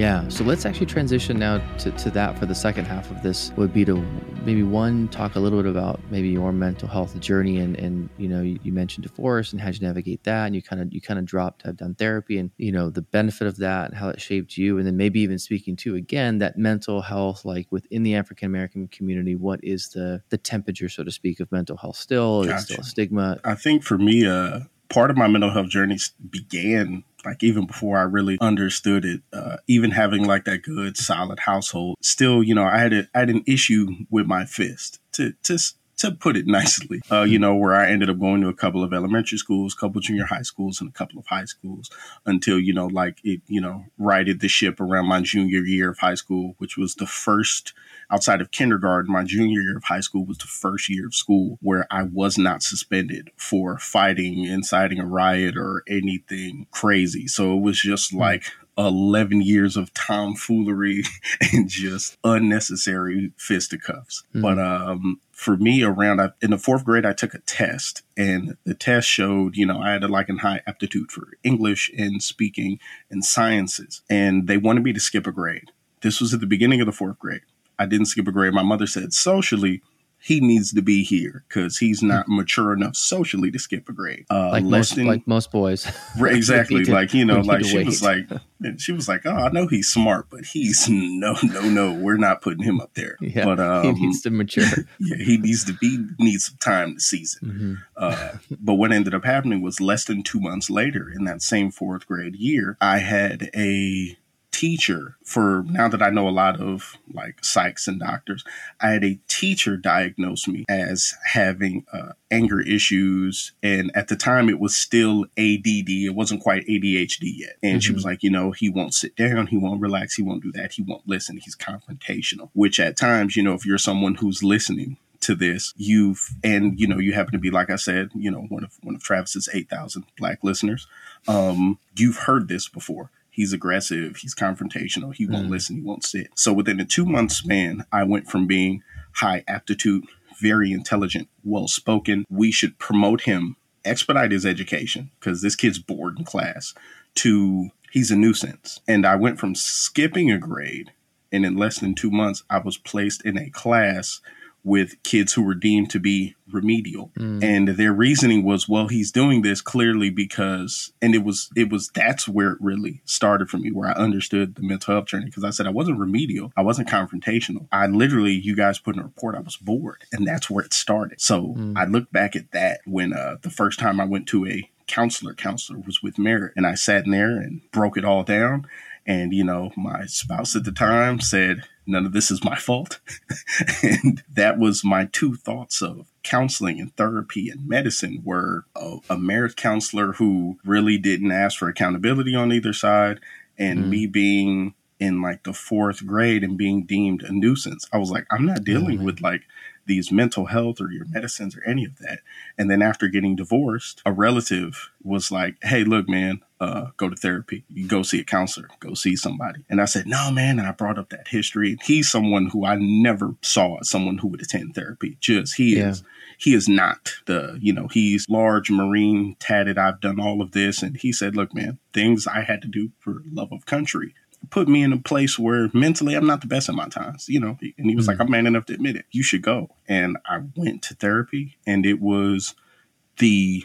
Yeah, so let's actually transition now to, to that for the second half of this would be to maybe one talk a little bit about maybe your mental health journey and and you know you, you mentioned divorce and how you navigate that and you kind of you kind of dropped have done therapy and you know the benefit of that and how it shaped you and then maybe even speaking to again that mental health like within the African American community what is the the temperature so to speak of mental health still gotcha. is still a stigma I think for me uh part of my mental health journey began like even before I really understood it, uh, even having like that good solid household, still, you know, I had a, I had an issue with my fist. To to to put it nicely. Uh, you know, where I ended up going to a couple of elementary schools, a couple junior high schools, and a couple of high schools until you know, like it, you know, righted the ship around my junior year of high school, which was the first outside of kindergarten, my junior year of high school was the first year of school where I was not suspended for fighting, inciting a riot, or anything crazy. So it was just hmm. like 11 years of tomfoolery and just unnecessary fisticuffs. Mm-hmm. But um, for me, around I, in the fourth grade, I took a test, and the test showed, you know, I had a, like a high aptitude for English and speaking and sciences, and they wanted me to skip a grade. This was at the beginning of the fourth grade. I didn't skip a grade. My mother said socially, he needs to be here because he's not mature enough socially to skip a grade. Uh, like most, than, like most boys. exactly. like you know, like she wait. was like, she was like, oh, I know he's smart, but he's no, no, no. We're not putting him up there. Yeah, but um, he needs to mature. yeah, he needs to be needs some time to season. Mm-hmm. Uh, but what ended up happening was less than two months later, in that same fourth grade year, I had a teacher for now that I know a lot of like psychs and doctors, I had a teacher diagnose me as having uh, anger issues. And at the time, it was still ADD. It wasn't quite ADHD yet. And mm-hmm. she was like, you know, he won't sit down. He won't relax. He won't do that. He won't listen. He's confrontational, which at times, you know, if you're someone who's listening, to this you've and you know you happen to be like i said you know one of one of travis's 8000 black listeners um you've heard this before He's aggressive. He's confrontational. He won't mm. listen. He won't sit. So within a two month span, I went from being high aptitude, very intelligent, well spoken. We should promote him, expedite his education because this kid's bored in class, to he's a nuisance. And I went from skipping a grade, and in less than two months, I was placed in a class with kids who were deemed to be remedial. Mm. and their reasoning was well he's doing this clearly because and it was it was that's where it really started for me where i understood the mental health journey. Because i said i wasn't remedial. I wasn't confrontational. I literally you guys put in a report i was bored. And that's where it started. So mm. i look back at that when uh the first time i went to a counselor counselor was with merit and i sat in there and broke it all down. And you know my spouse at the time said none of this is my fault. and that was my two thoughts of counseling and therapy and medicine were a, a marriage counselor who really didn't ask for accountability on either side and mm me being in like the fourth grade and being deemed a nuisance. I was like, I'm not dealing mm with like these mental health or your medicines or any of that. And then after getting divorced, a relative was like, Hey, look, man, uh, go to therapy. You go see a counselor, go see somebody. And I said, no, man. And I brought up that history. He's someone who I never saw as someone who would attend therapy. Just he yeah. is, he is not the, you know, he's large, marine, tatted. I've done all of this. And he said, look, man, things I had to do for love of country put me in a place where mentally I'm not the best at my times, you know. And he was mm-hmm. like, I'm man enough to admit it. You should go. And I went to therapy and it was the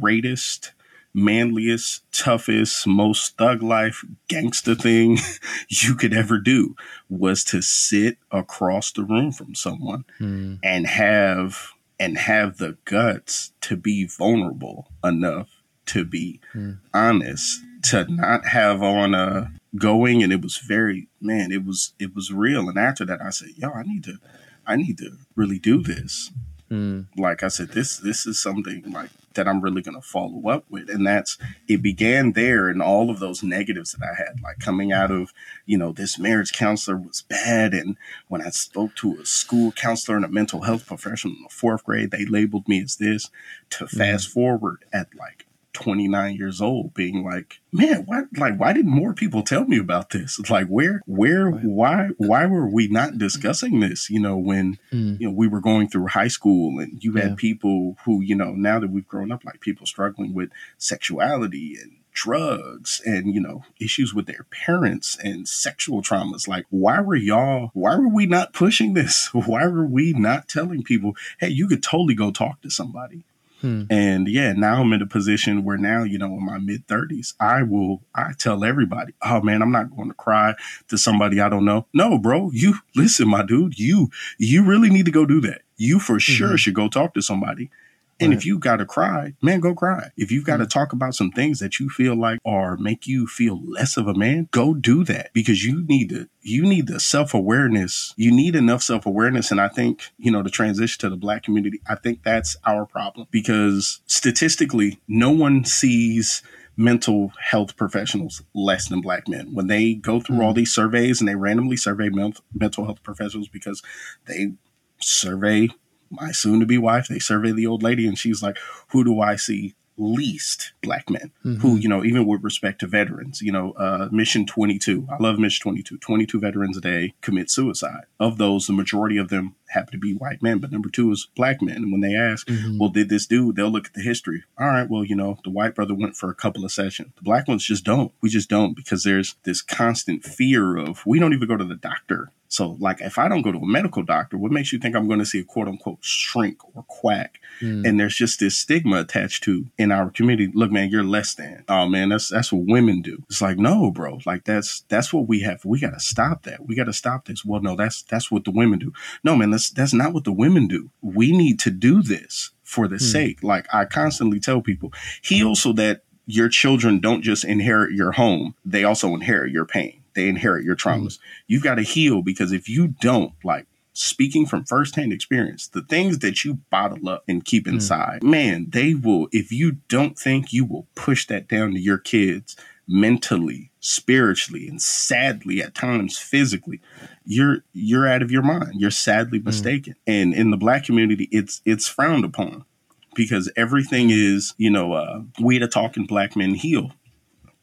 greatest manliest, toughest, most thug life gangster thing you could ever do was to sit across the room from someone mm. and have and have the guts to be vulnerable enough to be mm. honest to not have on a going and it was very man it was it was real and after that i said yo i need to i need to really do this mm. like i said this this is something like that I'm really going to follow up with. And that's, it began there and all of those negatives that I had, like coming out of, you know, this marriage counselor was bad. And when I spoke to a school counselor and a mental health professional in the fourth grade, they labeled me as this to mm-hmm. fast forward at like 29 years old being like man why like why didn't more people tell me about this like where where why why were we not discussing this you know when mm. you know we were going through high school and you had yeah. people who you know now that we've grown up like people struggling with sexuality and drugs and you know issues with their parents and sexual traumas like why were y'all why were we not pushing this why were we not telling people hey you could totally go talk to somebody Hmm. And yeah, now I'm in a position where now, you know, in my mid 30s, I will, I tell everybody, oh man, I'm not going to cry to somebody I don't know. No, bro, you listen, my dude, you, you really need to go do that. You for mm-hmm. sure should go talk to somebody and right. if you got to cry, man, go cry. If you've got to mm. talk about some things that you feel like are make you feel less of a man, go do that because you need to, you need the self awareness. You need enough self awareness. And I think, you know, the transition to the black community, I think that's our problem because statistically, no one sees mental health professionals less than black men. When they go through all these surveys and they randomly survey mental health professionals because they survey my soon to be wife, they survey the old lady and she's like, who do I see least black men mm-hmm. who, you know, even with respect to veterans, you know, uh, Mission 22, I love Mission 22, 22 veterans a day commit suicide. Of those, the majority of them happen to be white men, but number two is black men. And when they ask, mm-hmm. well, did this do? They'll look at the history. All right, well, you know, the white brother went for a couple of sessions. The black ones just don't. We just don't because there's this constant fear of we don't even go to the doctor so, like, if I don't go to a medical doctor, what makes you think I'm going to see a quote unquote shrink or quack? Mm. And there's just this stigma attached to in our community. Look, man, you're less than. Oh man, that's that's what women do. It's like, no, bro. Like that's that's what we have. We got to stop that. We got to stop this. Well, no, that's that's what the women do. No, man, that's that's not what the women do. We need to do this for the mm. sake. Like I constantly tell people, heal so that your children don't just inherit your home; they also inherit your pain they inherit your traumas. Mm-hmm. You've got to heal because if you don't, like speaking from firsthand experience, the things that you bottle up and keep mm. inside, mm-hmm. man, they will, if you don't think you will push that down to your kids mentally, spiritually, and sadly at times physically, you're you're out of your mind. You're sadly mm. mistaken. Mm-hmm. And in the black community, it's it's frowned upon because everything is, you know, uh, we the talking black men heal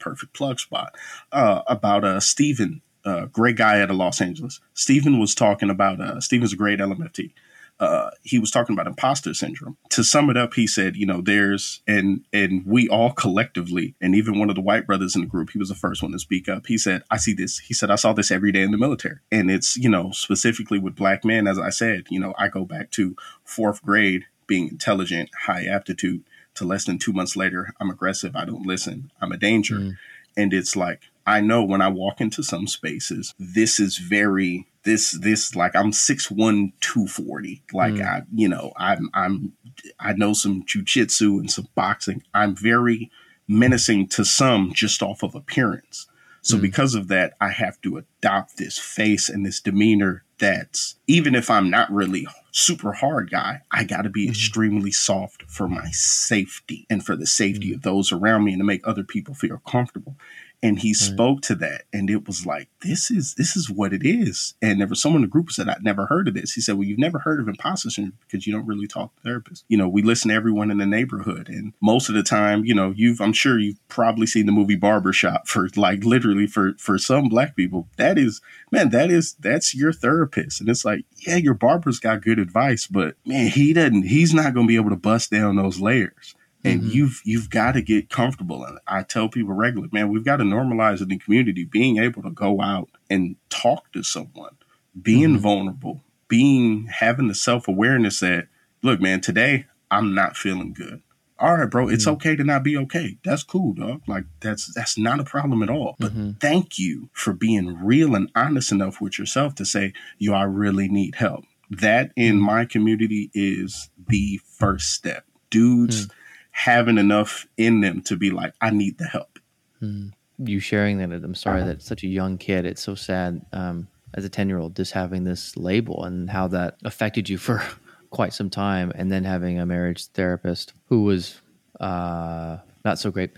perfect plug spot uh, about uh, Stephen, uh, great guy out of Los Angeles. Stephen was talking about uh, Stephen's a great LMFT. Uh, he was talking about imposter syndrome. To sum it up, he said, you know, there's and and we all collectively, and even one of the white brothers in the group, he was the first one to speak up. He said, I see this. He said, I saw this every day in the military, and it's you know specifically with black men. As I said, you know, I go back to fourth grade, being intelligent, high aptitude to less than two months later, I'm aggressive. I don't listen. I'm a danger. Mm. And it's like, I know when I walk into some spaces, this is very, this, this, like I'm 6'1, 240. Like mm. I, you know, I'm, I'm, I know some jujitsu and some boxing. I'm very menacing to some just off of appearance. So mm. because of that, I have to adopt this face and this demeanor that's even if I'm not really super hard guy, I got to be mm-hmm. extremely soft for my safety and for the safety mm-hmm. of those around me and to make other people feel comfortable and he right. spoke to that and it was like this is this is what it is. And there was someone in the group said i'd never heard of this. He said well you've never heard of imposter syndrome because you don't really talk to therapists. You know we listen to everyone in the neighborhood and most of the time you know you've i'm sure you've probably seen the movie barbershop for like literally for for some black people. That is man that is that's your therapist. And it's like yeah your barber's got good advice but man he doesn't he's not going to be able to bust down those layers and mm-hmm. you've you've got to get comfortable and i tell people regularly man we've got to normalize in the community being able to go out and talk to someone being mm-hmm. vulnerable being having the self-awareness that look man today i'm not feeling good all right bro it's mm-hmm. okay to not be okay that's cool dog like that's that's not a problem at all but mm-hmm. thank you for being real and honest enough with yourself to say yo i really need help that in mm-hmm. my community is the first step dudes mm having enough in them to be like, I need the help. Mm. You sharing that, I'm sorry that such a young kid. It's so sad um, as a 10 year old, just having this label and how that affected you for quite some time. And then having a marriage therapist who was uh, not so great.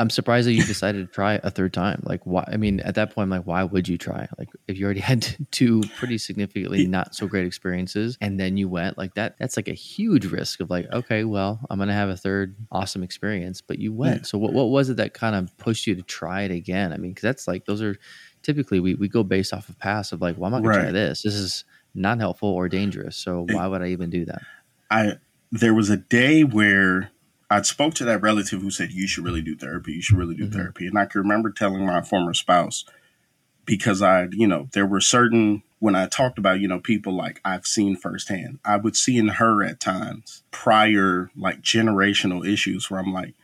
I'm surprised that you decided to try a third time. Like, why? I mean, at that point, I'm like, why would you try? Like, if you already had two pretty significantly not so great experiences, and then you went like that, that's like a huge risk of like, okay, well, I'm gonna have a third awesome experience, but you went. Yeah. So, what what was it that kind of pushed you to try it again? I mean, because that's like those are typically we we go based off of past of like, well, I'm not gonna right. try this. This is not helpful or dangerous. So, why would I even do that? I there was a day where I spoke to that relative who said, You should really do therapy. You should really do mm-hmm. therapy. And I can remember telling my former spouse, because I, you know, there were certain, when I talked about, you know, people like I've seen firsthand, I would see in her at times prior, like generational issues where I'm like,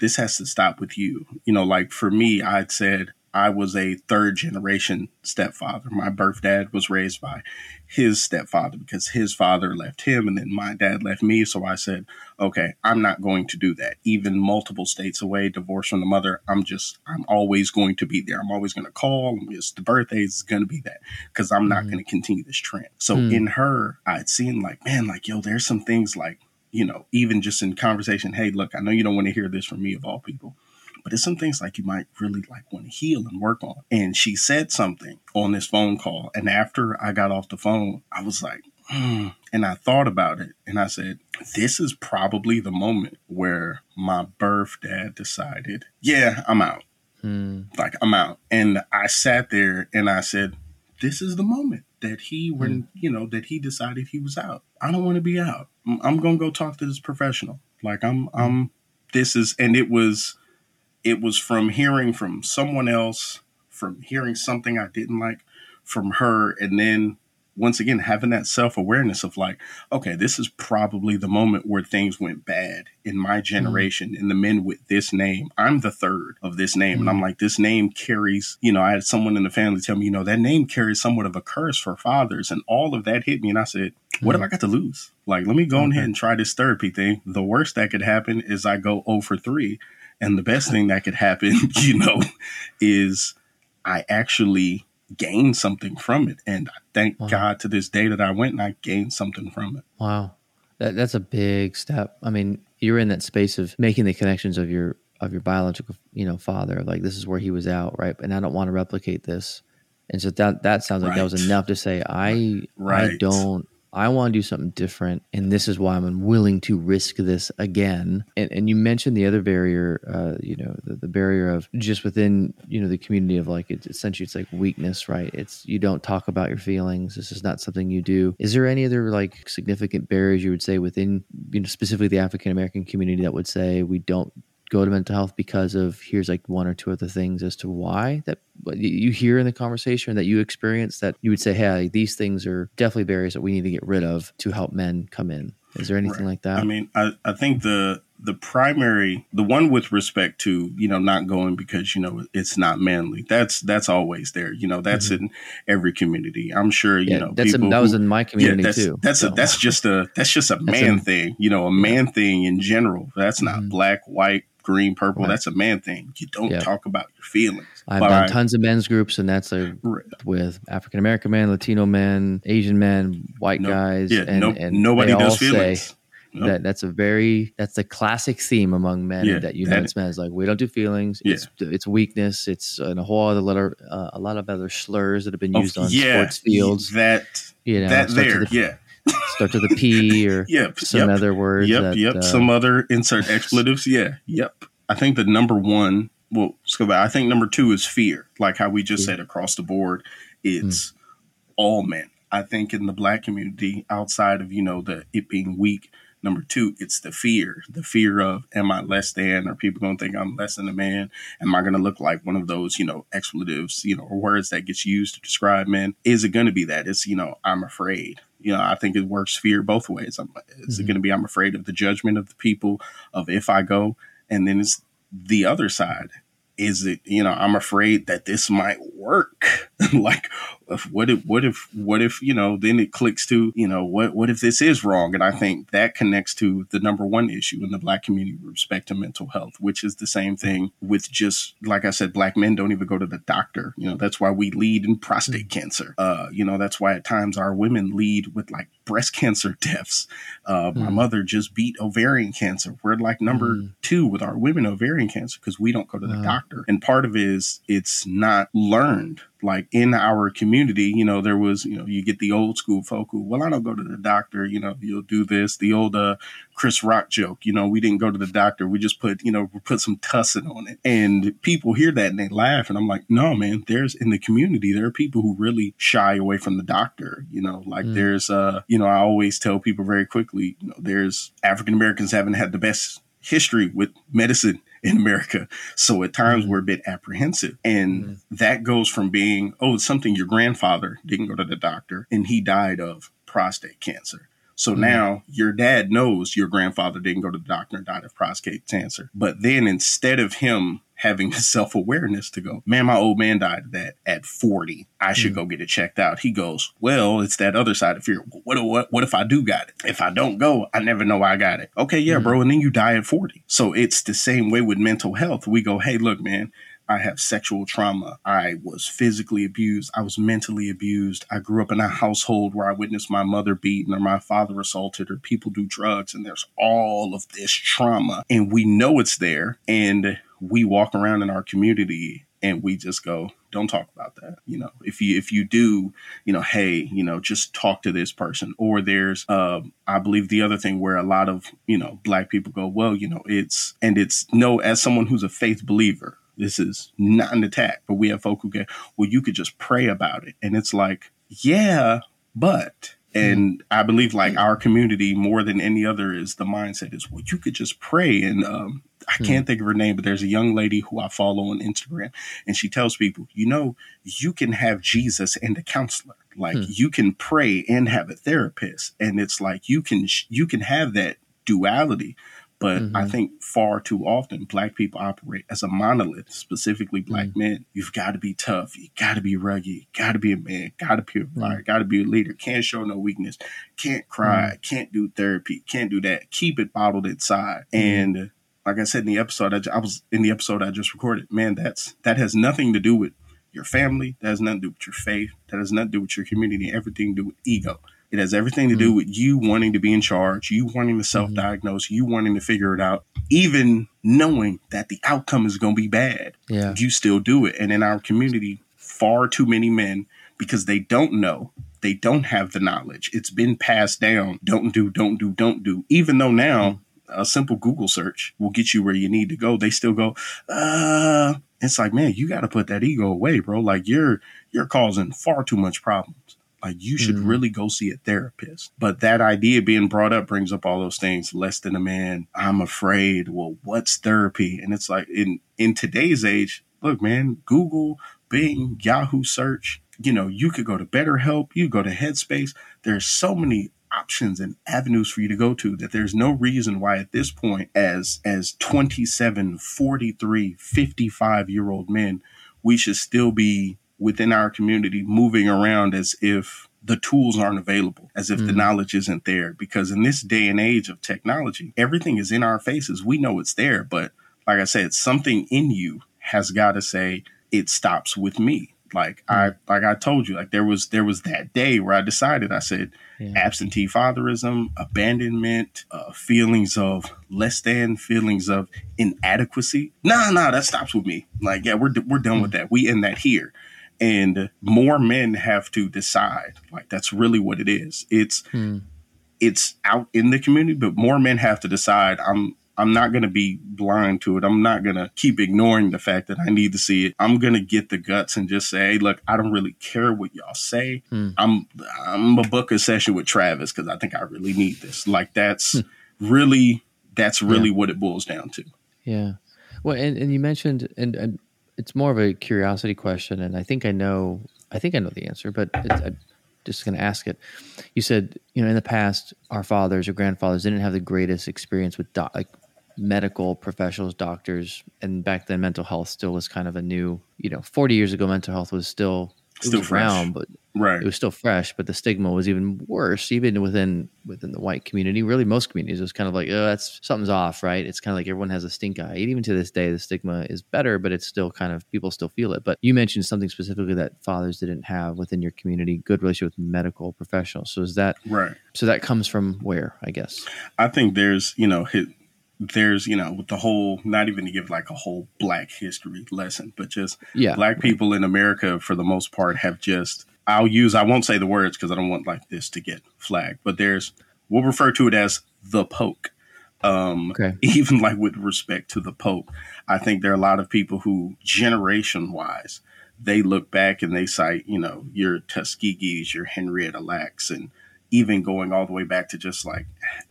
this has to stop with you. You know, like for me, I'd said, I was a third generation stepfather. My birth dad was raised by his stepfather because his father left him and then my dad left me. So I said, okay, I'm not going to do that. Even multiple states away, divorced from the mother, I'm just, I'm always going to be there. I'm always going to call. It's the birthdays is going to be that because I'm not mm-hmm. going to continue this trend. So mm. in her, I'd seen like, man, like, yo, there's some things like, you know, even just in conversation, hey, look, I know you don't want to hear this from me of all people but it's some things like you might really like want to heal and work on. And she said something on this phone call. And after I got off the phone, I was like, hmm. and I thought about it and I said, this is probably the moment where my birth dad decided, yeah, I'm out. Hmm. Like I'm out. And I sat there and I said, this is the moment that he when hmm. you know that he decided he was out. I don't want to be out. I'm going to go talk to this professional. Like I'm I'm this is and it was it was from hearing from someone else, from hearing something I didn't like from her, and then once again having that self-awareness of like okay this is probably the moment where things went bad in my mm-hmm. generation mm-hmm. and the men with this name i'm the third of this name mm-hmm. and i'm mm-hmm. like this name carries you know i had someone in the family tell me you know that name carries somewhat of a curse for fathers and all of that hit me and i said what have i got to lose like let me go ahead and try this therapy thing the worst that could happen is i go over 3 and the best thing that could happen, you know, is I actually gained something from it. And I thank wow. God to this day that I went and I gained something from it. Wow. That, that's a big step. I mean, you're in that space of making the connections of your of your biological, you know, father. Like this is where he was out, right? And I don't want to replicate this. And so that that sounds like right. that was enough to say I right. I don't I want to do something different, and this is why I'm willing to risk this again. And, and you mentioned the other barrier, uh, you know, the, the, barrier of just within, you know, the community of like it's essentially it's like weakness, right? It's you don't talk about your feelings. This is not something you do. Is there any other like significant barriers you would say within, you know, specifically the African American community that would say we don't go to mental health because of here's like one or two other things as to why that you hear in the conversation that you experience that you would say hey these things are definitely barriers that we need to get rid of to help men come in is there anything right. like that i mean I, I think the the primary the one with respect to you know not going because you know it's not manly that's that's always there you know that's mm-hmm. in every community i'm sure you yeah, know that's a, that was in my community yeah, that's, too that's so. a that's just a that's just a man a, thing you know a man yeah. thing in general that's not mm-hmm. black white green, purple. Right. That's a man thing. You don't yep. talk about your feelings. I've done I, tons of men's groups, and that's a right. with African American men, Latino men, Asian men, white no, guys. Yeah, and, no, and nobody does feelings. Nope. That that's a very that's the classic theme among men yeah, that you know men is like we don't do feelings. Yeah. It's it's weakness. It's and a whole other letter, uh, a lot of other slurs that have been oh, used oh, on yeah, sports fields. That you know that there, the, yeah start with a P or yep, some yep, other words. Yep, that, yep. Uh, some other insert expletives. Yeah, yep. I think the number one, well, let's go back. I think number two is fear, like how we just said across the board. It's mm. all men. I think in the black community, outside of you know the it being weak, Number two, it's the fear, the fear of, am I less than? Are people going to think I'm less than a man? Am I going to look like one of those, you know, expletives, you know, or words that gets used to describe men? Is it going to be that? It's, you know, I'm afraid. You know, I think it works fear both ways. I'm, is mm-hmm. it going to be, I'm afraid of the judgment of the people, of if I go? And then it's the other side is it you know i'm afraid that this might work like what if what if what if you know then it clicks to you know what what if this is wrong and i think that connects to the number one issue in the black community with respect to mental health which is the same thing with just like i said black men don't even go to the doctor you know that's why we lead in prostate cancer uh you know that's why at times our women lead with like breast cancer deaths. Uh, mm. My mother just beat ovarian cancer. We're like number mm. two with our women ovarian cancer because we don't go to the doctor. And part of it is it's not learned like in our community, you know, there was, you know, you get the old school folk who, well, I don't go to the doctor, you know, you'll do this, the old uh, Chris Rock joke, you know, we didn't go to the doctor, we just put, you know, we put some tussin on it. And people hear that and they laugh. And I'm like, no, man, there's in the community, there are people who really shy away from the doctor, you know, like mm. there's, uh, you know, I always tell people very quickly, you know, there's African Americans haven't had the best history with medicine in America. So at times mm-hmm. we're a bit apprehensive. And mm-hmm. that goes from being, oh, it's something your grandfather didn't go to the doctor and he died of prostate cancer. So mm-hmm. now your dad knows your grandfather didn't go to the doctor and died of prostate cancer. But then instead of him having the self awareness to go, man, my old man died of that at 40. I should mm. go get it checked out. He goes, well, it's that other side of fear. What, what, what if I do got it? If I don't go, I never know I got it. Okay, yeah, mm. bro. And then you die at 40. So it's the same way with mental health. We go, hey, look, man, I have sexual trauma. I was physically abused. I was mentally abused. I grew up in a household where I witnessed my mother beaten or my father assaulted or people do drugs. And there's all of this trauma. And we know it's there. And we walk around in our community and we just go don't talk about that. You know if you if you do you know hey you know just talk to this person. Or there's uh, i believe the other thing where a lot of you know black people go well you know it's and it's no as someone who's a faith believer this is not an attack but we have folk who get well you could just pray about it. And it's like yeah but and I believe like our community more than any other is the mindset is well you could just pray and um, I hmm. can't think of her name, but there's a young lady who I follow on Instagram, and she tells people, you know, you can have Jesus and a counselor. Like hmm. you can pray and have a therapist, and it's like you can you can have that duality. But mm-hmm. I think far too often black people operate as a monolith, specifically black mm-hmm. men. You've got to be tough. You got to be rugged. Got to be a man. Got to be a fire. Mm. Got to be a leader. Can't show no weakness. Can't cry. Mm. Can't do therapy. Can't do that. Keep it bottled inside. And like I said in the episode, I, I, was in the episode I just recorded. Man, that's that has nothing to do with your family. That has nothing to do with your faith. That has nothing to do with your community. Everything to do with ego. It has everything to do mm-hmm. with you wanting to be in charge, you wanting to self-diagnose, mm-hmm. you wanting to figure it out, even knowing that the outcome is going to be bad. Yeah. You still do it. And in our community, far too many men because they don't know they don't have the knowledge. It's been passed down. Don't do, don't do, don't do. Even though now mm-hmm a simple Google search will get you where you need to go. They still go, uh, it's like, man, you got to put that ego away, bro. Like you're, you're causing far too much problems. Like you should mm-hmm. really go see a therapist. But that idea being brought up brings up all those things. Less than a man. I'm afraid. Well, what's therapy? And it's like in in today's age, look, man, Google, Bing, Yahoo search. You know, you could go to BetterHelp. You go to Headspace. There's so many options and avenues for you to go to that there's no reason why at this point as as 27 43 55 year old men we should still be within our community moving around as if the tools aren't available as if mm. the knowledge isn't there. Because in this day and age of technology everything is in our faces. We know it's there but like i said something in you has got to say it stops with me like mm. i like i told you like there was there was that day where i decided i said yeah. absentee fatherism, abandonment, uh, feelings of less than, feelings of inadequacy. Nah, nah, that stops with me. Like, yeah, we're we're done mm. with that. We end that here. And more men have to decide. Like, that's really what it is. It's mm. it's out in the community, but more men have to decide. I'm I'm not going to be blind to it. I'm not going to keep ignoring the fact that I need to see it. I'm going to get the guts and just say, hey, look, I don't really care what y'all say. Hmm. I'm I'm a book a session with Travis because I think I really need this. Like that's hmm. really that's really yeah. what it boils down to. Yeah. Well, and, and you mentioned and, and it's more of a curiosity question, and I think I know I think I know the answer, but I'm just going to ask it. You said, you know, in the past, our fathers or grandfathers didn't have the greatest experience with like medical professionals, doctors, and back then mental health still was kind of a new, you know, 40 years ago, mental health was still still was around, but right. it was still fresh. But the stigma was even worse, even within within the white community. Really, most communities it was kind of like, oh, that's something's off, right? It's kind of like everyone has a stink eye. even to this day, the stigma is better, but it's still kind of people still feel it. But you mentioned something specifically that fathers didn't have within your community: good relationship with medical professionals. So is that right? So that comes from where, I guess. I think there's you know hit there's you know with the whole not even to give like a whole black history lesson but just yeah black people in america for the most part have just i'll use i won't say the words because i don't want like this to get flagged but there's we'll refer to it as the poke um okay. even like with respect to the pope i think there are a lot of people who generation wise they look back and they cite you know your tuskegee's your henrietta lacks and even going all the way back to just like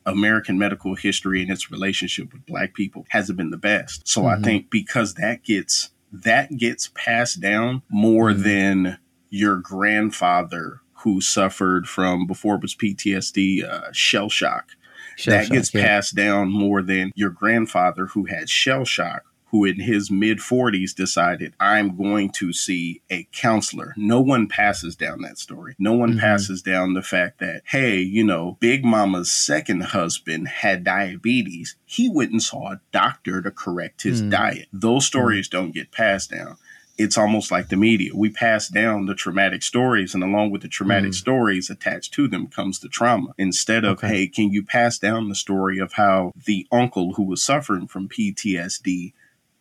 American medical history and its relationship with black people hasn't been the best. So mm-hmm. I think because that gets that gets passed down more mm-hmm. than your grandfather who suffered from before it was PTSD uh, shell shock. Shell that shock, gets yeah. passed down more than your grandfather who had shell shock who in his mid 40s decided, I'm going to see a counselor. No one passes down that story. No one mm-hmm. passes down the fact that, hey, you know, Big Mama's second husband had diabetes. He went and saw a doctor to correct his mm-hmm. diet. Those mm. stories mm-hmm. don't get passed down it's almost like the media. We pass down the traumatic stories, and along with the traumatic mm. stories attached to them comes the trauma. Instead of, okay. hey, can you pass down the story of how the uncle who was suffering from PTSD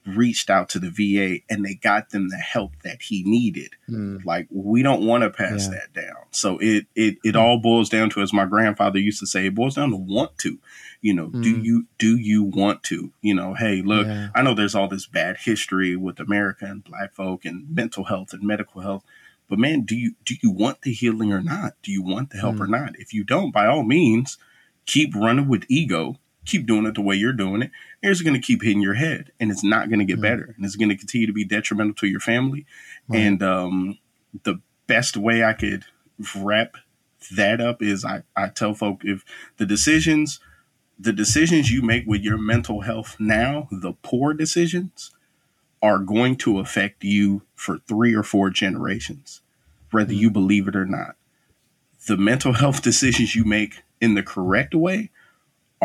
reached out to the VA and they got them the help that he needed. Mm. Like we don't want to pass yeah. that down. So it it it mm. all boils down to as my grandfather used to say, it boils down to want to. You know, mm. do you do you want to? You know, hey, look, yeah. I know there's all this bad history with America and black folk and mental health and medical health. But man, do you do you want the healing or not? Do you want the help or hmm. not? If you don't, by all means, keep running with ego keep doing it the way you're doing it, it's going to keep hitting your head and it's not going to get mm-hmm. better and it's going to continue to be detrimental to your family. Right. And um, the best way I could wrap that up is I, I tell folk if the decisions, the decisions you make with your mental health now, the poor decisions, are going to affect you for three or four generations, whether you believe it or not. The mental health decisions you make in the correct way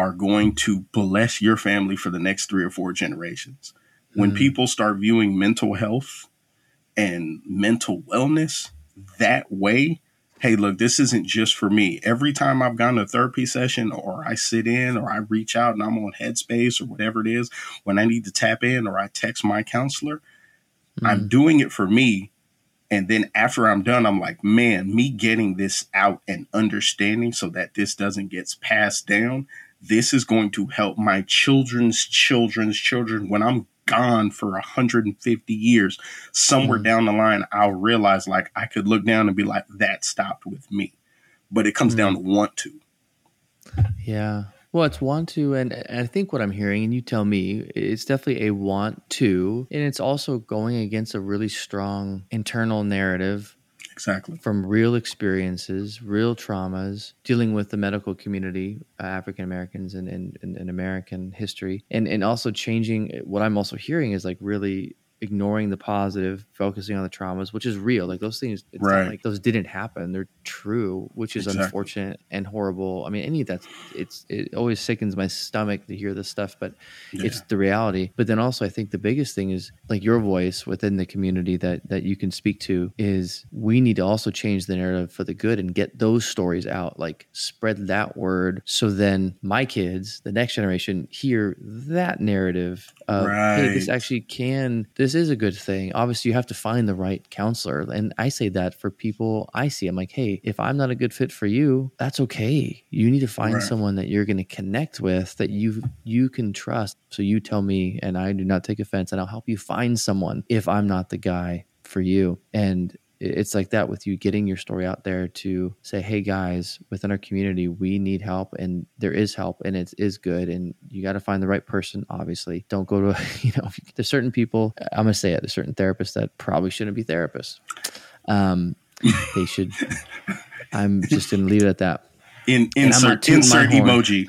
are going to bless your family for the next three or four generations. When mm. people start viewing mental health and mental wellness that way, hey, look, this isn't just for me. Every time I've gone to a therapy session or I sit in or I reach out and I'm on Headspace or whatever it is, when I need to tap in or I text my counselor, mm. I'm doing it for me. And then after I'm done, I'm like, man, me getting this out and understanding so that this doesn't get passed down this is going to help my children's children's children when I'm gone for 150 years. Somewhere mm. down the line, I'll realize like I could look down and be like, that stopped with me. But it comes mm. down to want to. Yeah. Well, it's want to, and, and I think what I'm hearing, and you tell me, it's definitely a want to, and it's also going against a really strong internal narrative Exactly. From real experiences, real traumas, dealing with the medical community, uh, African Americans and, and, and, American history, and, and also changing. What I'm also hearing is like really ignoring the positive, focusing on the traumas, which is real. Like those things, it's right. like those didn't happen. They're true, which is exactly. unfortunate and horrible. I mean, any of that, it's it always sickens my stomach to hear this stuff, but yeah. it's the reality. But then also, I think the biggest thing is like your voice within the community that that you can speak to is we need to also change the narrative for the good and get those stories out. Like spread that word, so then my kids, the next generation, hear that narrative of right. hey, this actually can this this is a good thing. Obviously, you have to find the right counselor. And I say that for people I see. I'm like, hey, if I'm not a good fit for you, that's okay. You need to find right. someone that you're going to connect with that you you can trust. So you tell me, and I do not take offense, and I'll help you find someone if I'm not the guy for you. And it's like that with you getting your story out there to say hey guys within our community we need help and there is help and it is good and you got to find the right person obviously. Don't go to you know there's certain people i'm gonna say it there's certain therapists that probably shouldn't be therapists. Um they should i'm just gonna leave it at that. In insert insert emoji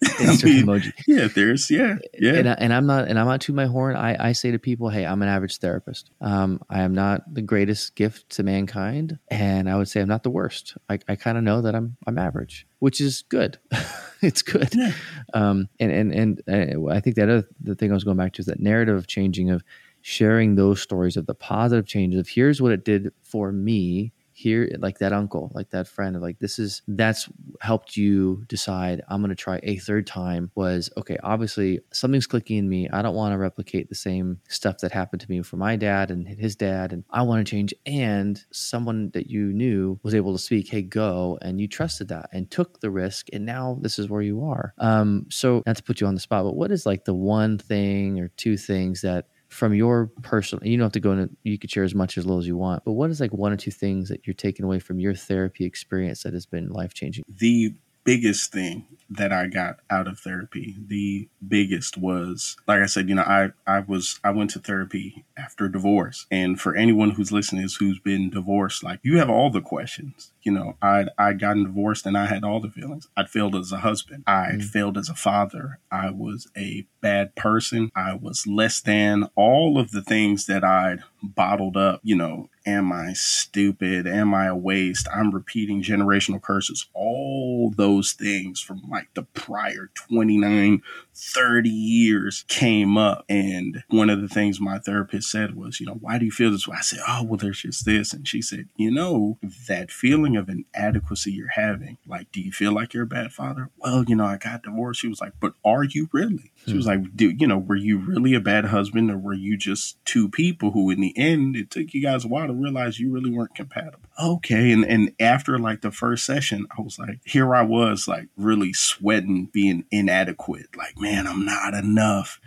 I mean, emoji. Yeah, there's yeah, yeah. And, I, am not and I'm not to my horn. I, I say to people, hey, I'm an average therapist. Um, I am not the greatest gift to mankind, and I would say I'm not the worst. I, I kind of know that I'm I'm average, which is good. it's good. Yeah. Um, and and and uh, I think that other the thing I was going back to is that narrative of changing of sharing those stories of the positive changes of here's what it did for me here like that uncle like that friend of like this is that's helped you decide i'm going to try a third time was okay obviously something's clicking in me. I don't want to replicate the same stuff that happened to me for my dad and his dad and i want to change. And someone that you knew was able to speak hey go and you trusted that and took the risk and now this is where you are. Um so not to put you on the spot but what is like the one thing or two things that from your personal you don't have to go into you could share as much as little as you want but what is like one or two things that you're taking away from your therapy experience that has been life changing the biggest thing that I got out of therapy, the biggest was like I said, you know, I I was I went to therapy after divorce. And for anyone who's listening who's been divorced, like you have all the questions. You know, I'd I'd gotten divorced and I had all the feelings. I'd failed as a husband. I'd mm. failed as a father. I was a bad person. I was less than all of the things that I'd bottled up, you know, am I stupid? Am I a waste? I'm repeating generational curses. All those things from like the prior 29, 30 years came up. And one of the things my therapist said was, you know, why do you feel this way? I said, oh, well, there's just this. And she said, you know, that feeling of inadequacy you're having, like, do you feel like you're a bad father? Well, you know, I got divorced. She was like, but are you really? She was hmm. like, do you know, were you really a bad husband or were you just two people who in the end it took you guys a while to realize you really weren't compatible? Okay. And and after like the first session, I was like, here I was like really sweating being inadequate. Like, man, I'm not enough.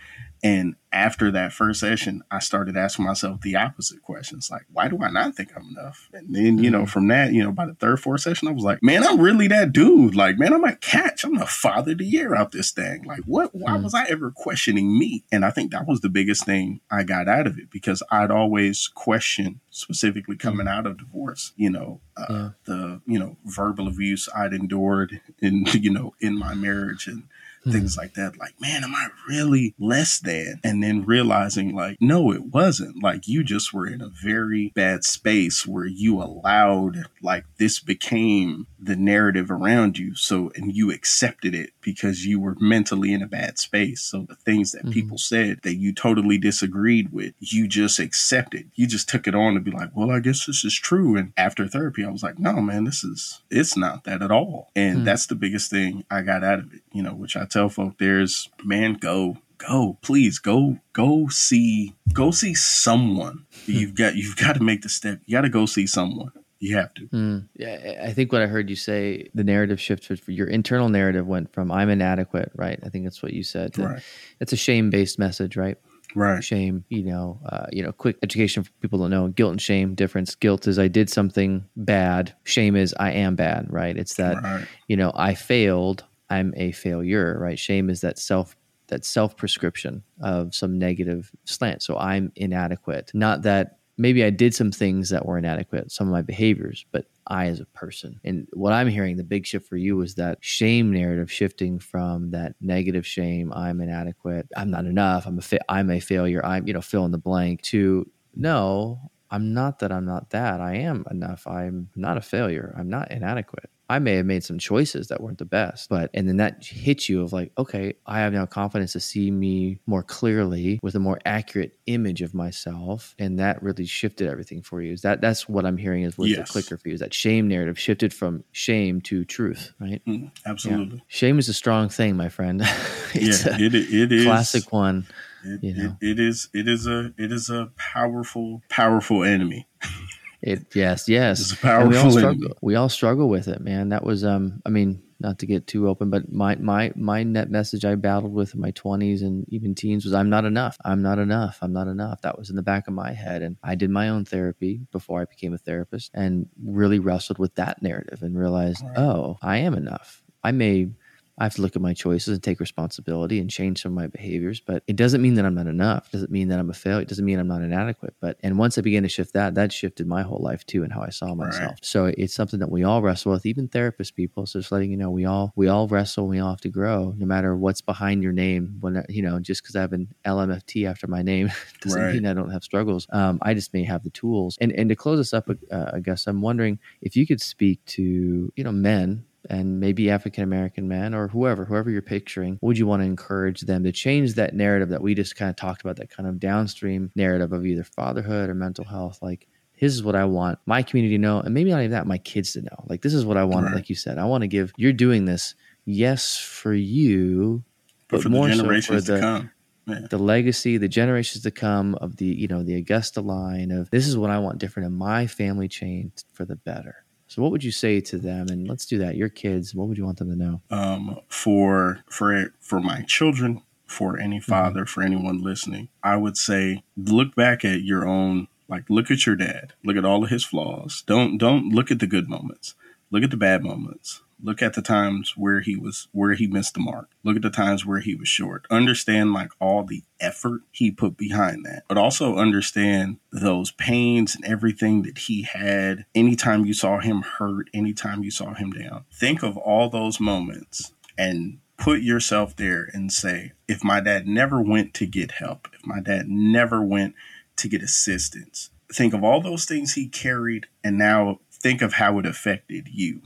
And after that first session, I started asking myself the opposite questions, like, why do I not think I'm enough? And then, you know, mm-hmm. from that, you know, by the third, fourth session, I was like, man, I'm really that dude. Like, man, I'm a catch. I'm the father of the year out this thing. Like, what? Why mm. was I ever questioning me? And I think that was the biggest thing I got out of it because I'd always question, specifically coming mm. out of divorce, you know, uh, yeah. the you know verbal abuse I'd endured in you know in my marriage and mm-hmm. things like that. Like, man, am I really less than? And then realizing, like, no, it wasn't. Like, you just were in a very bad space where you allowed, like, this became the narrative around you. So, and you accepted it because you were mentally in a bad space. So, the things that mm-hmm. people said that you totally disagreed with, you just accepted. You just took it on to be like, well, I guess this is true. And after therapy, I was like, no, man, this is, it's not that at all. And mm-hmm. that's the biggest thing I got out of it, you know, which I tell folk there's man, go, go, please go, go see, go see someone. Hmm. you've got, you've got to make the step. You got to go see someone. You have to. Mm. Yeah, I think what I heard you say, the narrative shift for your internal narrative went from "I'm inadequate," right? I think that's what you said. Right. It's a shame-based message, right? right shame you know uh, you know quick education for people don't know guilt and shame difference guilt is i did something bad shame is i am bad right it's that right. you know i failed I'm a failure, right? Shame is that self that self prescription of some negative slant. So I'm inadequate. Not that maybe I did some things that were inadequate, some of my behaviors, but I as a person. And what I'm hearing, the big shift for you was that shame narrative shifting from that negative shame, I'm inadequate, I'm not enough, I'm a fa- I'm a failure, I'm you know fill in the blank to no, I'm not that I'm not that. I am enough. I'm not a failure. I'm not inadequate. I may have made some choices that weren't the best, but and then that hits you of like, okay, I have now confidence to see me more clearly with a more accurate image of myself, and that really shifted everything for you. Is that that's what I'm hearing is was yes. the clicker for you? Is that shame narrative shifted from shame to truth, right? Mm, absolutely. Yeah. Shame is a strong thing, my friend. it's yeah, it, it is classic one. It, you know? it, it is it is a it is a powerful powerful enemy. It yes, yes. It's powerful. we all struggle. We all struggle with it, man. That was um. I mean, not to get too open, but my my my net message I battled with in my twenties and even teens was I'm not enough. I'm not enough. I'm not enough. That was in the back of my head, and I did my own therapy before I became a therapist, and really wrestled with that narrative and realized, right. oh, I am enough. I may I have to look at my choices and take responsibility and change some of my behaviors. But it doesn't mean that I'm not enough. It doesn't mean that I'm a failure. It doesn't mean I'm not inadequate. But and once I began to shift that, that shifted my whole life too and how I saw myself. Right. So it's something that we all wrestle with, even therapist people. So just letting you know, we all we all wrestle. We all have to grow, no matter what's behind your name. When you know, just because I have an LMFT after my name doesn't right. mean I don't have struggles. Um, I just may have the tools. And and to close us up, uh, I guess I'm wondering if you could speak to you know men and maybe African American men or whoever, whoever you're picturing, would you want to encourage them to change that narrative that we just kind of talked about, that kind of downstream narrative of either fatherhood or mental health? Like, this is what I want my community to know, and maybe not even that, my kids to know. Like, this is what I want. Right. Like you said, I want to give. You're doing this, yes, for you, but, but for more so for the yeah. the legacy, the generations to come of the you know the Augusta line of this is what I want different in my family chain for the better. So, what would you say to them? And let's do that. Your kids. What would you want them to know? Um, for for for my children, for any mm-hmm. father, mm-hmm. for anyone listening, I would say look back at your own. Like, look at your dad. Look at all of his flaws. Don't don't look at the good moments. Look at the bad moments. Look at the times where he was where he missed the mark. Look at the times where he was short. Understand like all the effort he put behind that. But also understand those pains and everything that he had anytime you saw him hurt, anytime you saw him down. Think of all those moments and put yourself there and say, if my dad never went to get help, if my dad never went to get assistance, think of all those things he carried and now think of how it affected you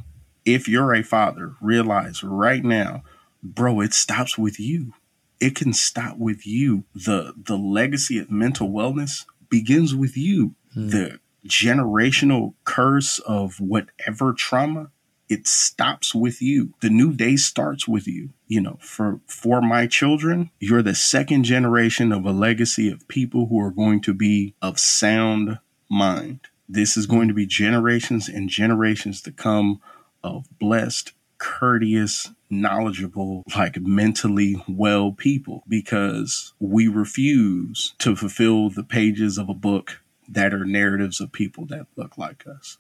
if you're a father, realize right now, bro, it stops with you. It can stop with you. The the legacy of mental wellness begins with you. Hmm. The generational curse of whatever trauma, it stops with you. The new day starts with you. You know, for for my children, you're the second generation of a legacy of people who are going to be of sound mind. This is going to be generations and generations to come of blessed, courteous, knowledgeable, like mentally well people because we refuse to fulfill the pages of a book that are narratives of people that look like us.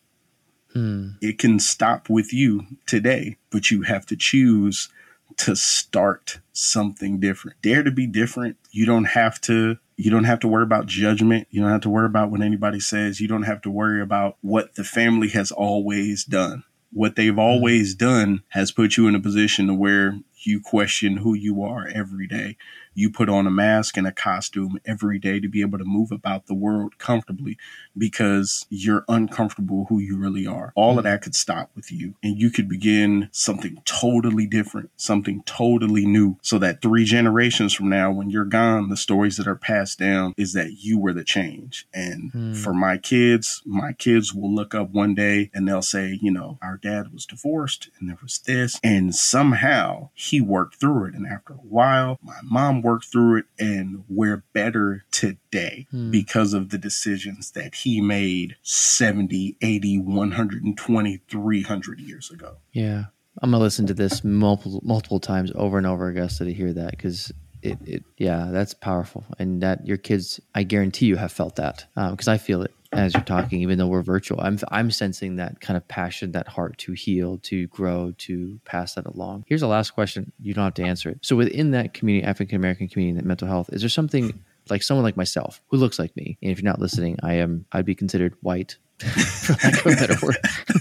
Hmm. It can stop with you today, but you have to choose to start something different. Dare to be different. You don't have to you don't have to worry about judgment. You don't have to worry about what anybody says. You don't have to worry about what the family has always done what they've mm-hmm. always done has put you in a position to where you question who you are every day you put on a mask and a costume every day to be able to move about the world comfortably because you're uncomfortable who you really are. All of that could stop with you and you could begin something totally different, something totally new. So that three generations from now, when you're gone, the stories that are passed down is that you were the change. And mm. for my kids, my kids will look up one day and they'll say, you know, our dad was divorced and there was this. And somehow he worked through it. And after a while, my mom worked through it and we're better today hmm. because of the decisions that he made 70, 80, 120, 300 years ago. Yeah. I'm going to listen to this multiple multiple times over and over, Augusta, to hear that because it, it, yeah, that's powerful. And that your kids, I guarantee you have felt that because um, I feel it as you're talking, even though we're virtual. I'm I'm sensing that kind of passion, that heart to heal, to grow, to pass that along. Here's the last question. You don't have to answer it. So within that community, African American community, that mental health, is there something like someone like myself who looks like me? And if you're not listening, I am I'd be considered white, for lack of a better word.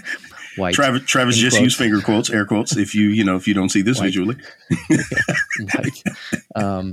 white. Travis, Travis just use finger quotes, air quotes. If you you know if you don't see this white. visually, white. Um,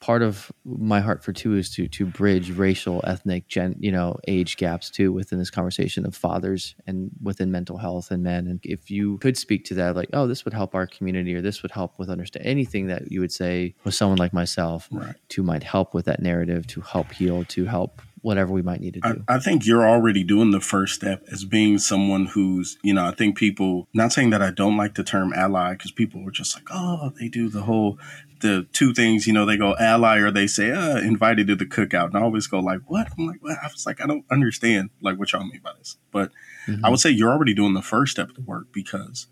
part of my heart for two is to to bridge racial, ethnic, gen, you know, age gaps too within this conversation of fathers and within mental health and men. And if you could speak to that, like, oh, this would help our community, or this would help with understand anything that you would say with someone like myself right. to might help with that narrative, to help heal, to help whatever we might need to do. I, I, think you're already doing the first step as being someone who's, you know, I think people, not saying that I don't like the term ally because people are just like, oh, they do the whole the two things, you know, they go ally or they say uh, invited to the cookout, and I always go like, what? I'm like, well, I was like, I don't understand like what y'all mean by this, but mm-hmm. I would say you're already doing the first step of the work because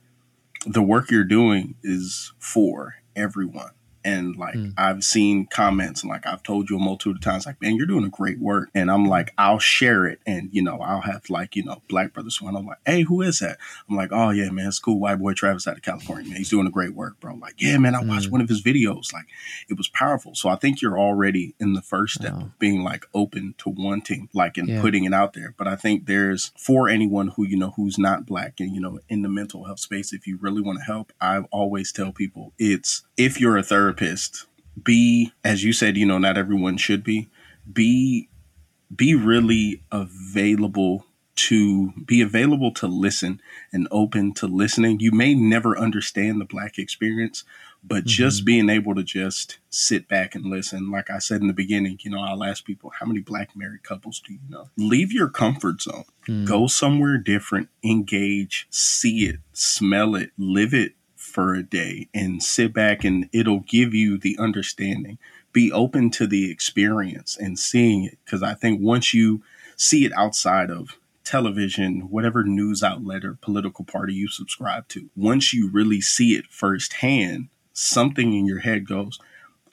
the work you're doing is for everyone. And like mm. I've seen comments and like I've told you a multitude of times, like, man, you're doing a great work. And I'm like, I'll share it. And, you know, I'll have like, you know, black brothers who I'm like, hey, who is that? I'm like, oh yeah, man, it's cool. White boy Travis out of California, man. He's doing a great work, bro. Like, yeah, man, I watched mm. one of his videos. Like it was powerful. So I think you're already in the first step of being like open to wanting, like and yeah. putting it out there. But I think there's for anyone who, you know, who's not black and, you know, in the mental health space, if you really want to help, I always tell people it's if you're a therapist, be as you said, you know, not everyone should be, be be really available to be available to listen and open to listening. You may never understand the black experience, but mm-hmm. just being able to just sit back and listen, like I said in the beginning, you know, I'll ask people, how many black married couples do you know? Leave your comfort zone, mm. go somewhere different, engage, see it, smell it, live it for a day, and sit back, and it'll give you the understanding. Be open to the experience and seeing it, because I think once you see it outside of television, whatever news outlet or political party you subscribe to, once you really see it firsthand, something in your head goes,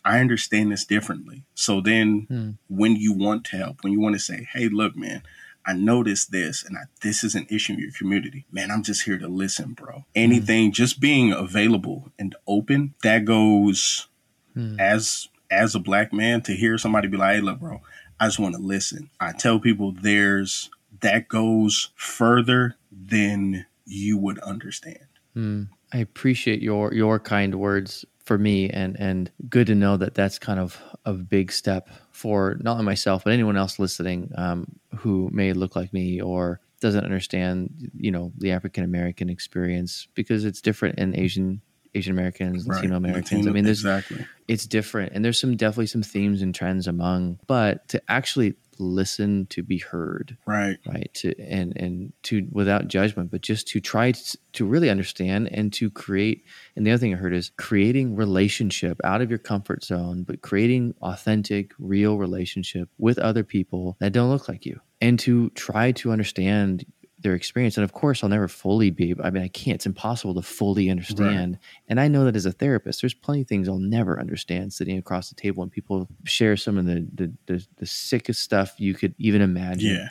I understand this differently. So then hmm. when you want to help, when you want to say, hey, look, man, I noticed this and I, this is an issue in your community. Man, I'm just here to listen, bro. Anything, hmm. just being available and open, that goes hmm. as as a black man to hear somebody be like, hey, look, bro, I just want to listen. I tell people there's that goes further than you would understand. Hmm. I appreciate your your kind words for me, and and good to know that that's kind of a big step for not only myself but anyone else listening um, who may look like me or doesn't understand, you know, the African American experience because it's different in Asian Asian Americans, right. Latino Americans. Latino, I mean, there's exactly it's different, and there's some definitely some themes and trends among, but to actually listen to be heard right. right? To and and to without judgment but just to try to, to really understand and to create and the other thing i heard is creating relationship out of your comfort zone but creating authentic real relationship with other people that don't look like you. And to try to understand their experience. And of course, I'll never fully be, I mean, I can't, it's impossible to fully understand. Right. And I know that as a therapist, there's plenty of things I'll never understand sitting across the table and people share some of the, the, the, the sickest stuff you could even imagine. Yeah.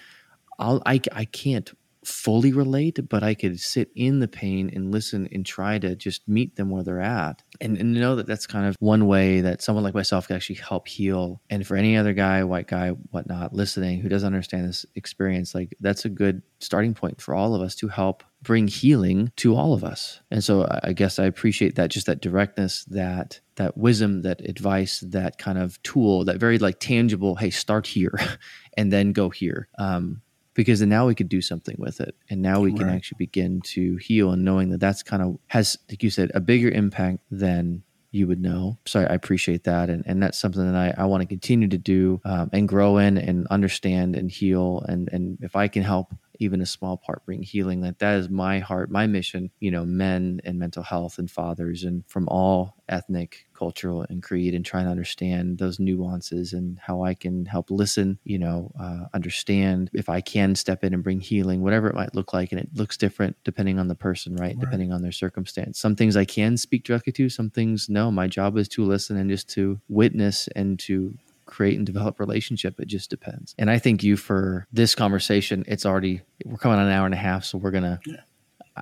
I'll, I, I can't fully relate, but I could sit in the pain and listen and try to just meet them where they're at. And, and know that that's kind of one way that someone like myself can actually help heal. And for any other guy, white guy, whatnot, listening who doesn't understand this experience, like that's a good starting point for all of us to help bring healing to all of us. And so I guess I appreciate that, just that directness, that that wisdom, that advice, that kind of tool, that very like tangible, hey, start here and then go here. Um, because then now we could do something with it. And now we can actually begin to heal and knowing that that's kind of has like you said a bigger impact than you would know. So i appreciate that. And, and that's something that i, I want to continue to do um, and grow in and understand and heal. And and if i can help even a small part bring healing that that is my heart my mission you know men and mental health and fathers and from all ethnic cultural and creed and trying to understand those nuances and how i can help listen you know uh, understand if i can step in and bring healing whatever it might look like and it looks different depending on the person right, right. depending on their circumstance some things i can speak directly to some things no my job is to listen and just to witness and to create and develop relationship. It just depends. And I thank you for this conversation. It's already we're coming on an hour and a half, so we're gonna yeah.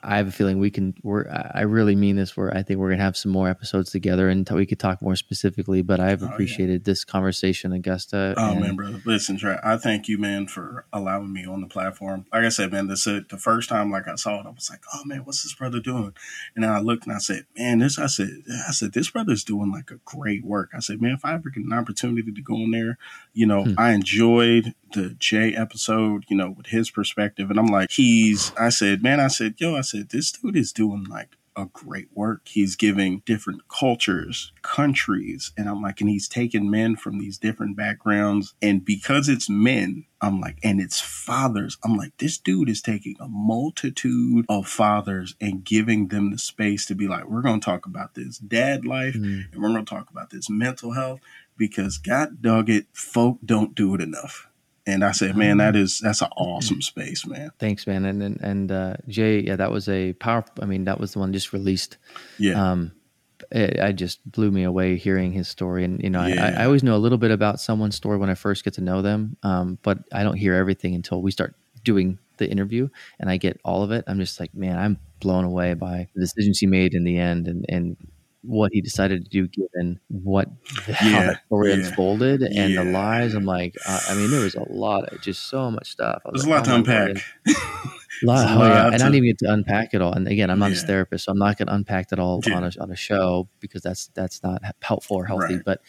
I have a feeling we can. We're. I really mean this. Where I think we're gonna have some more episodes together, and we could talk more specifically. But I've appreciated oh, yeah. this conversation, Augusta. Oh and, man, brother, listen, Trey, I thank you, man, for allowing me on the platform. Like I said, man, this uh, the first time like I saw it, I was like, oh man, what's this brother doing? And then I looked and I said, man, this. I said, I said, this brother's doing like a great work. I said, man, if I ever get an opportunity to go in there, you know, hmm. I enjoyed the Jay episode, you know, with his perspective, and I'm like, he's. I said, man, I said, yo, I said, this dude is doing like a great work. He's giving different cultures, countries, and I'm like, and he's taking men from these different backgrounds. And because it's men, I'm like, and it's fathers, I'm like, this dude is taking a multitude of fathers and giving them the space to be like, we're going to talk about this dad life mm. and we're going to talk about this mental health because God dug it, folk don't do it enough. And I said, man, that is that's an awesome space, man. Thanks, man. And and, and uh, Jay, yeah, that was a powerful. I mean, that was the one just released. Yeah. Um, it, I just blew me away hearing his story. And you know, yeah. I, I, always know a little bit about someone's story when I first get to know them, um, but I don't hear everything until we start doing the interview and I get all of it. I'm just like, man, I'm blown away by the decisions he made in the end, and and what he decided to do given what yeah, story yeah, unfolded and yeah. the lies. I'm like, uh, I mean, there was a lot of just so much stuff. There's like, a lot oh to unpack. lot, oh yeah, and to, I didn't even get to unpack it all. And again, I'm not his therapist, so I'm not going to unpack it all on a on a show because that's that's not helpful or healthy. Right. But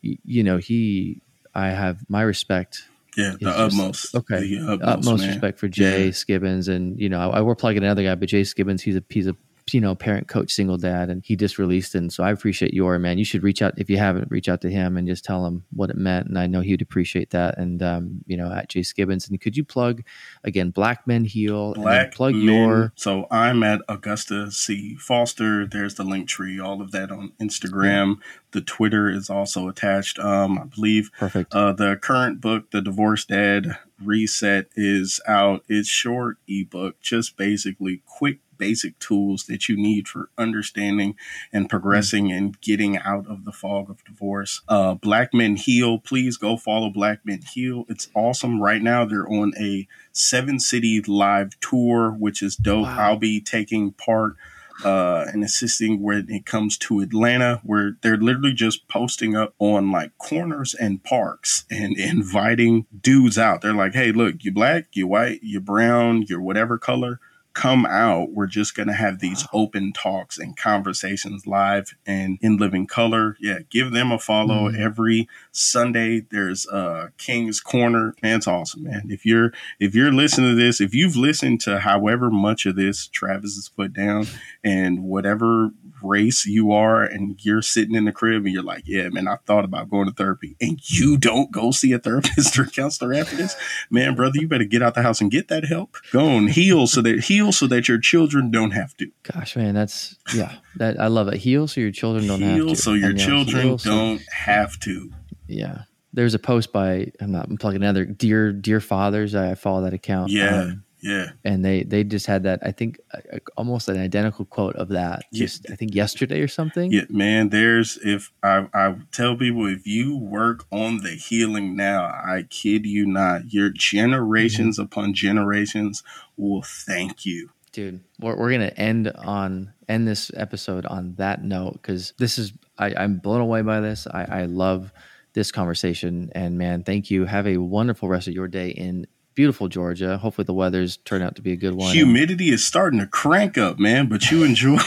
you know, he, I have my respect yeah, the utmost. Okay, the utmost, utmost respect for Jay yeah. Skibbons, and you know, I, I, we're plugging another guy, but Jay Skibbons, he's a he's a you know, parent, coach, single dad, and he just released it. And so I appreciate your man. You should reach out if you haven't, reach out to him and just tell him what it meant. And I know he would appreciate that. And um, you know, at Jay Skibbons. And could you plug again, Black Men Heal? Black plug Men. your. So I'm at Augusta C Foster. There's the link tree. All of that on Instagram. Yeah. The Twitter is also attached. Um, I believe. Perfect. Uh, the current book, The Divorced Dad Reset, is out. It's short ebook, just basically quick basic tools that you need for understanding and progressing mm-hmm. and getting out of the fog of divorce. Uh, Black Men Heal, please go follow Black Men Heal. It's awesome. Right now, they're on a seven city live tour, which is dope. Wow. I'll be taking part uh, and assisting when it comes to Atlanta, where they're literally just posting up on like corners and parks and inviting dudes out. They're like, hey, look, you black, you white, you brown, you're whatever color come out, we're just going to have these open talks and conversations live and in living color. Yeah, give them a follow mm-hmm. every Sunday. There's uh King's Corner. Man, it's awesome, man. If you're if you're listening to this, if you've listened to however much of this Travis has put down and whatever race you are and you're sitting in the crib and you're like, yeah, man, I thought about going to therapy and you don't go see a therapist or counselor after this, man, brother, you better get out the house and get that help. Go and heal so that heal so that your children don't have to. Gosh, man, that's yeah, that I love it. Heal so your children don't heal have to. So your and, children don't have to. Yeah. There's a post by I'm not I'm plugging another dear dear fathers. I follow that account. Yeah. Um, yeah. And they they just had that I think uh, almost an identical quote of that just yeah. I think yesterday or something. Yeah, man, there's if I I tell people if you work on the healing now, I kid you not, your generations mm-hmm. upon generations will thank you. Dude, we're, we're gonna end on end this episode on that note because this is I, I'm blown away by this. I, I love this conversation and man, thank you. Have a wonderful rest of your day in beautiful Georgia. Hopefully the weather's turned out to be a good one. Humidity is starting to crank up, man, but you enjoy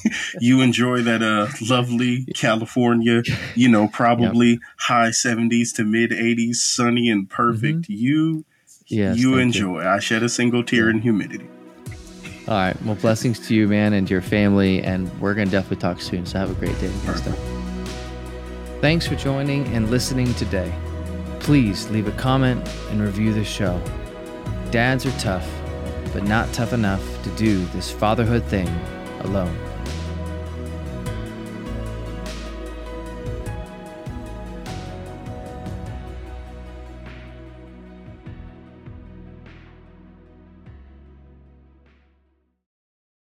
you enjoy that uh lovely California, you know, probably yep. high 70s to mid 80s, sunny and perfect. Mm-hmm. You yes, you enjoy. You. I shed a single tear in humidity. All right. Well, blessings to you, man, and to your family, and we're going to definitely talk soon. So have a great day. Thanks for joining and listening today. Please leave a comment and review the show. Dads are tough, but not tough enough to do this fatherhood thing alone.